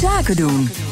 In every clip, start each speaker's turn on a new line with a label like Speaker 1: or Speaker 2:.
Speaker 1: Zaken doen.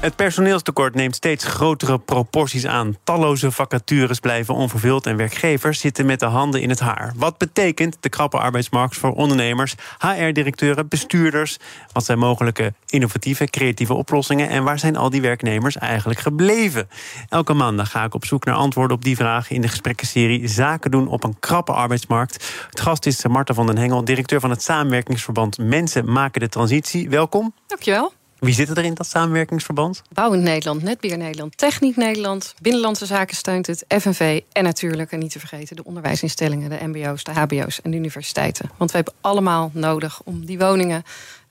Speaker 2: Het personeelstekort neemt steeds grotere proporties aan. Talloze vacatures blijven onvervuld en werkgevers zitten met de handen in het haar. Wat betekent de krappe arbeidsmarkt voor ondernemers, HR-directeuren, bestuurders? Wat zijn mogelijke innovatieve, creatieve oplossingen en waar zijn al die werknemers eigenlijk gebleven? Elke maandag ga ik op zoek naar antwoorden op die vragen in de gesprekkenserie Zaken doen op een krappe arbeidsmarkt. Het gast is Marta van den Hengel, directeur van het samenwerkingsverband Mensen maken de transitie. Welkom.
Speaker 3: Dankjewel.
Speaker 2: Wie zit er in dat samenwerkingsverband?
Speaker 3: Bouwend Nederland, Netbeheer Nederland, Techniek Nederland, Binnenlandse Zaken steunt het, FNV en natuurlijk, en niet te vergeten, de onderwijsinstellingen, de MBO's, de HBO's en de universiteiten. Want we hebben allemaal nodig om die woningen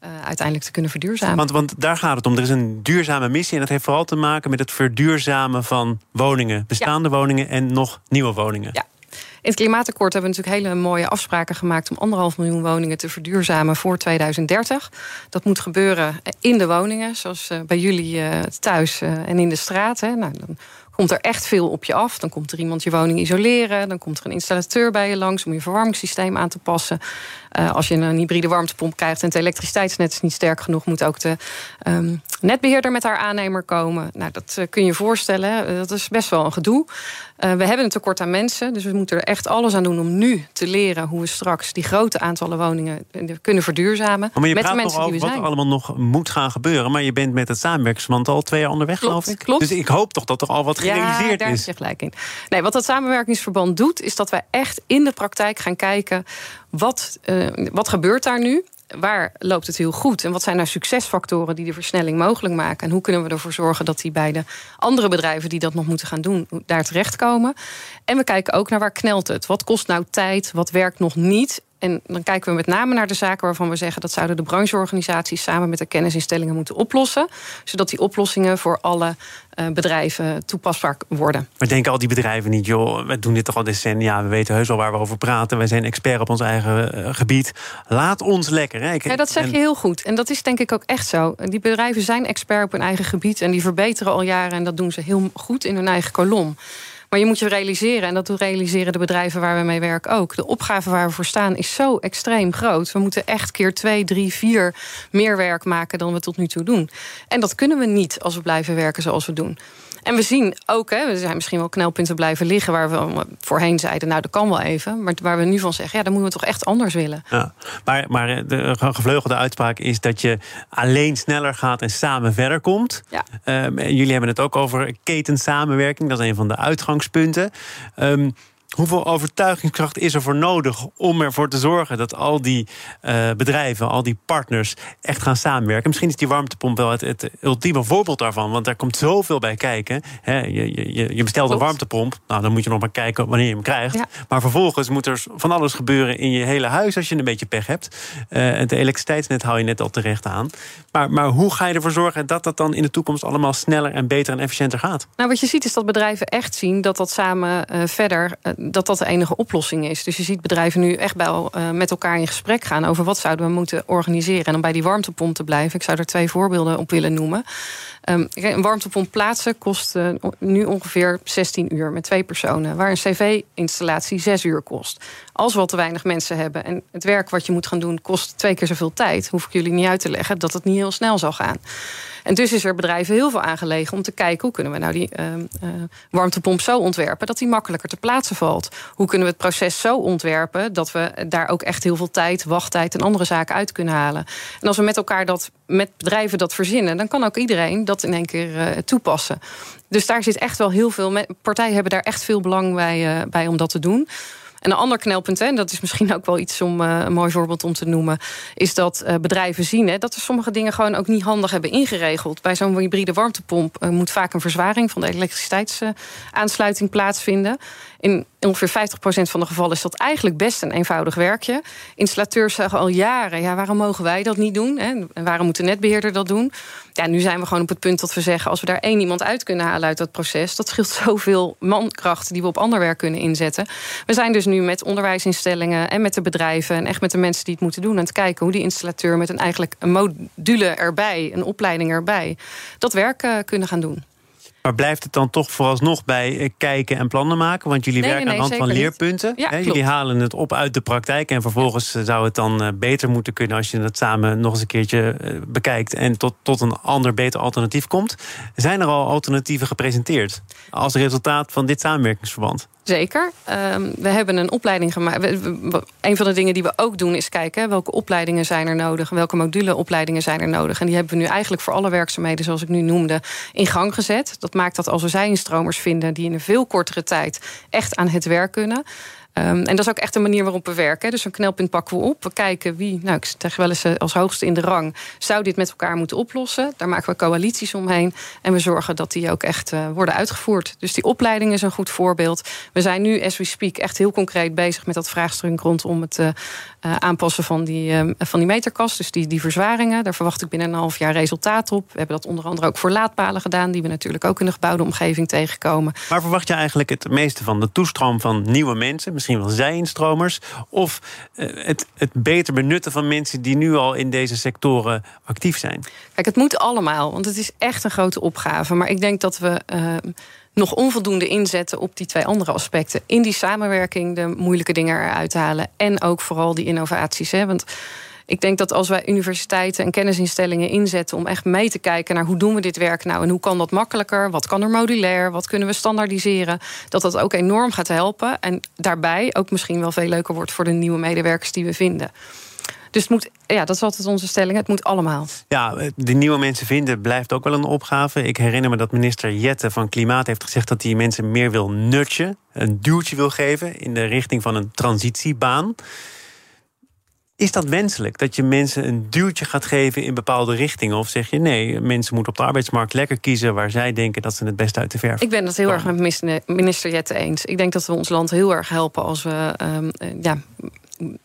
Speaker 3: uh, uiteindelijk te kunnen verduurzamen.
Speaker 2: Want, want daar gaat het om. Er is een duurzame missie en dat heeft vooral te maken met het verduurzamen van woningen, bestaande woningen en nog nieuwe woningen.
Speaker 3: Ja. In het klimaatakkoord hebben we natuurlijk hele mooie afspraken gemaakt om anderhalf miljoen woningen te verduurzamen voor 2030. Dat moet gebeuren in de woningen, zoals eh, bij jullie eh, thuis eh, en in de straat. Nou, dan komt er echt veel op je af. Dan komt er iemand je woning isoleren. Dan komt er een installateur bij je langs om je verwarmingssysteem aan te passen. Uh, als je een hybride warmtepomp krijgt en het elektriciteitsnet is niet sterk genoeg, moet ook de um, netbeheerder met haar aannemer komen. Nou, dat uh, kun je je voorstellen. dat is best wel een gedoe. We hebben een tekort aan mensen, dus we moeten er echt alles aan doen om nu te leren hoe we straks die grote aantallen woningen kunnen verduurzamen.
Speaker 2: Maar je
Speaker 3: met
Speaker 2: praat
Speaker 3: de mensen die
Speaker 2: over wat allemaal nog moet gaan gebeuren. Maar je bent met het samenwerkingsverband al twee jaar onderweg,
Speaker 3: Klopt,
Speaker 2: geloof ik.
Speaker 3: klopt.
Speaker 2: Dus ik hoop toch dat er al wat gerealiseerd
Speaker 3: ja, daar
Speaker 2: is.
Speaker 3: heb je gelijk in. Nee, wat dat samenwerkingsverband doet, is dat wij echt in de praktijk gaan kijken wat, uh, wat gebeurt daar nu. Waar loopt het heel goed? En wat zijn nou succesfactoren die de versnelling mogelijk maken? En hoe kunnen we ervoor zorgen dat die bij de andere bedrijven die dat nog moeten gaan doen, daar terechtkomen? En we kijken ook naar waar knelt het? Wat kost nou tijd? Wat werkt nog niet? En dan kijken we met name naar de zaken waarvan we zeggen dat zouden de brancheorganisaties samen met de kennisinstellingen moeten oplossen. Zodat die oplossingen voor alle uh, bedrijven toepasbaar worden.
Speaker 2: Maar denken al die bedrijven niet, joh, we doen dit toch al decennia, we weten heus wel waar we over praten, wij zijn expert op ons eigen uh, gebied. Laat ons lekker. Hè? Ik,
Speaker 3: ja, dat zeg
Speaker 2: en-
Speaker 3: je heel goed. En dat is denk ik ook echt zo. Die bedrijven zijn expert op hun eigen gebied en die verbeteren al jaren en dat doen ze heel goed in hun eigen kolom. Maar je moet je realiseren, en dat realiseren de bedrijven waar we mee werken ook. De opgave waar we voor staan is zo extreem groot. We moeten echt keer twee, drie, vier meer werk maken dan we tot nu toe doen. En dat kunnen we niet als we blijven werken zoals we doen. En we zien ook, hè, er zijn misschien wel knelpunten blijven liggen waar we voorheen zeiden, nou dat kan wel even. Maar waar we nu van zeggen, ja, dan moeten we toch echt anders willen.
Speaker 2: Ja, maar, maar de gevleugelde uitspraak is dat je alleen sneller gaat en samen verder komt.
Speaker 3: Ja.
Speaker 2: Um, en jullie hebben het ook over ketensamenwerking, dat is een van de uitgangspunten. Um, Hoeveel overtuigingskracht is er voor nodig om ervoor te zorgen dat al die uh, bedrijven, al die partners echt gaan samenwerken? Misschien is die warmtepomp wel het, het ultieme voorbeeld daarvan, want daar komt zoveel bij kijken. He, je, je, je, bestelt een warmtepomp, nou dan moet je nog maar kijken wanneer je hem krijgt.
Speaker 3: Ja.
Speaker 2: Maar vervolgens moet er van alles gebeuren in je hele huis als je een beetje pech hebt. Uh, het elektriciteitsnet haal je net al terecht aan. Maar, maar hoe ga je ervoor zorgen dat dat dan in de toekomst allemaal sneller en beter en efficiënter gaat?
Speaker 3: Nou, wat je ziet is dat bedrijven echt zien dat dat samen uh, verder dat dat de enige oplossing is. Dus je ziet bedrijven nu echt wel uh, met elkaar in gesprek gaan over wat zouden we moeten organiseren. En om bij die warmtepomp te blijven, ik zou er twee voorbeelden op willen noemen. Um, een warmtepomp plaatsen kost uh, nu ongeveer 16 uur met twee personen, waar een cv-installatie 6 uur kost. Als we al te weinig mensen hebben en het werk wat je moet gaan doen kost twee keer zoveel tijd, hoef ik jullie niet uit te leggen dat het niet heel snel zal gaan. En dus is er bedrijven heel veel aangelegen om te kijken hoe kunnen we nou die uh, uh, warmtepomp zo ontwerpen dat die makkelijker te plaatsen valt. Hoe kunnen we het proces zo ontwerpen dat we daar ook echt heel veel tijd, wachttijd en andere zaken uit kunnen halen. En als we met elkaar dat, met bedrijven dat verzinnen, dan kan ook iedereen dat in één keer uh, toepassen. Dus daar zit echt wel heel veel. Partijen hebben daar echt veel belang bij, bij om dat te doen. En een ander knelpunt, en dat is misschien ook wel iets om uh, een mooi voorbeeld om te noemen, is dat uh, bedrijven zien hè, dat er sommige dingen gewoon ook niet handig hebben ingeregeld. Bij zo'n hybride warmtepomp uh, moet vaak een verzwaring van de elektriciteitsaansluiting plaatsvinden. In ongeveer 50% van de gevallen is dat eigenlijk best een eenvoudig werkje. Installateurs zeggen al jaren: ja, waarom mogen wij dat niet doen? En waarom moet de netbeheerder dat doen? Ja, nu zijn we gewoon op het punt dat we zeggen: als we daar één iemand uit kunnen halen uit dat proces, dat scheelt zoveel mankracht die we op ander werk kunnen inzetten. We zijn dus nu met onderwijsinstellingen en met de bedrijven en echt met de mensen die het moeten doen aan het kijken hoe die installateur met een eigenlijk een module erbij, een opleiding erbij, dat werk uh, kunnen gaan doen.
Speaker 2: Maar blijft het dan toch vooralsnog bij eh, kijken en plannen maken? Want jullie werken aan de hand van leerpunten.
Speaker 3: Ja,
Speaker 2: jullie halen het op uit de praktijk. En vervolgens eh, zou het dan eh, beter moeten kunnen als je het samen nog eens een keertje bekijkt. En tot, tot een ander, beter alternatief komt. Zijn er al alternatieven gepresenteerd als resultaat van dit samenwerkingsverband?
Speaker 3: Zeker. Um, we hebben een opleiding gemaakt. Een van de dingen die we ook doen is kijken welke opleidingen zijn er nodig. Welke moduleopleidingen zijn er nodig. En die hebben we nu eigenlijk voor alle werkzaamheden, zoals ik nu noemde, in gang gezet. Dat maakt dat als we zijinstromers vinden die in een veel kortere tijd echt aan het werk kunnen. Um, en dat is ook echt de manier waarop we werken. Dus een knelpunt pakken we op. We kijken wie, nou, ik zeg wel eens eh, als hoogste in de rang, zou dit met elkaar moeten oplossen. Daar maken we coalities omheen. En we zorgen dat die ook echt uh, worden uitgevoerd. Dus die opleiding is een goed voorbeeld. We zijn nu, as we speak, echt heel concreet bezig met dat vraagstuk rondom het uh, aanpassen van die, van die meterkast. Dus die, die verzwaringen. Daar verwacht ik binnen een half jaar resultaat op. We hebben dat onder andere ook voor laadpalen gedaan, die we natuurlijk ook in de gebouwde omgeving tegenkomen.
Speaker 2: Maar verwacht je eigenlijk het meeste van de toestroom van nieuwe mensen? misschien wel zij-instromers. Of eh, het, het beter benutten van mensen die nu al in deze sectoren actief zijn?
Speaker 3: Kijk, het moet allemaal, want het is echt een grote opgave. Maar ik denk dat we. Uh, nog onvoldoende inzetten op die twee andere aspecten. In die samenwerking de moeilijke dingen eruit halen. En ook vooral die innovaties. Hè? Want ik denk dat als wij universiteiten en kennisinstellingen inzetten om echt mee te kijken naar hoe doen we dit werk nou en hoe kan dat makkelijker, wat kan er modulair, wat kunnen we standaardiseren, dat dat ook enorm gaat helpen en daarbij ook misschien wel veel leuker wordt voor de nieuwe medewerkers die we vinden. Dus het moet, ja, dat is altijd onze stelling. Het moet allemaal.
Speaker 2: Ja, de nieuwe mensen vinden blijft ook wel een opgave. Ik herinner me dat minister Jette van Klimaat heeft gezegd dat hij mensen meer wil nudgen, een duwtje wil geven in de richting van een transitiebaan. Is dat wenselijk? Dat je mensen een duwtje gaat geven in bepaalde richtingen? Of zeg je nee, mensen moeten op de arbeidsmarkt lekker kiezen waar zij denken dat ze het best uit de verf
Speaker 3: Ik ben het heel erg met minister Jette eens. Ik denk dat we ons land heel erg helpen als we um, ja,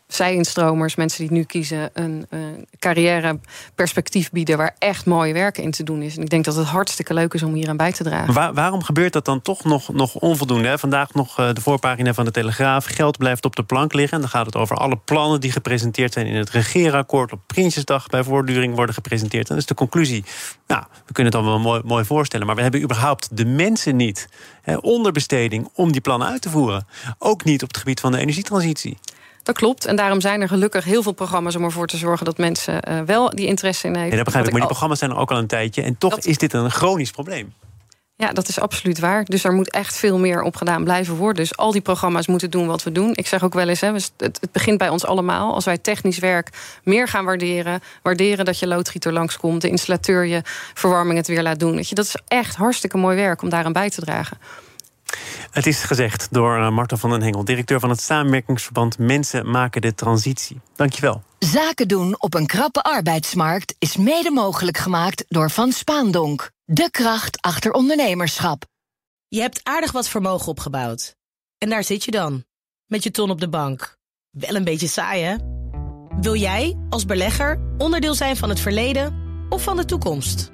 Speaker 3: zij-instromers, mensen die nu kiezen, een uh, carrièreperspectief bieden waar echt mooi werk in te doen is. En ik denk dat het hartstikke leuk is om hier aan bij te dragen.
Speaker 2: waarom gebeurt dat dan toch nog, nog onvoldoende? Hè? Vandaag nog uh, de voorpagina van de Telegraaf. Geld blijft op de plank liggen. En dan gaat het over alle plannen die gepresenteerd zijn in het regeerakkoord. Op Prinsjesdag bij voortduring worden gepresenteerd. En dat is de conclusie. Nou, we kunnen het wel mooi, mooi voorstellen. Maar we hebben überhaupt de mensen niet. Hè, onderbesteding om die plannen uit te voeren. Ook niet op het gebied van de energietransitie.
Speaker 3: Dat klopt. En daarom zijn er gelukkig heel veel programma's om ervoor te zorgen dat mensen uh, wel die interesse in hebben.
Speaker 2: Ja, dat begrijp ik. Maar die programma's zijn er ook al een tijdje. En toch is dit een chronisch probleem.
Speaker 3: Ja, dat is absoluut waar. Dus er moet echt veel meer op gedaan blijven worden. Dus al die programma's moeten doen wat we doen. Ik zeg ook wel eens, hè, het, begint bij ons allemaal. Als wij technisch werk meer gaan waarderen... waarderen dat je loodgieter langskomt... de installateur je verwarming het weer laat doen. Dat is echt hartstikke mooi werk om daaraan bij te dragen.
Speaker 2: Het is gezegd door eh, Marten van den Hengel, directeur van het samenwerkingsverband Mensen maken de transitie. Dankjewel.
Speaker 1: Zaken doen op een krappe arbeidsmarkt is mede mogelijk gemaakt door Van Spaandonk. De kracht achter ondernemerschap.
Speaker 4: Je hebt aardig wat vermogen opgebouwd. En daar zit je dan, met je ton op de bank. Wel een beetje saai, hè? Wil jij, als belegger, onderdeel zijn van het verleden of van de toekomst?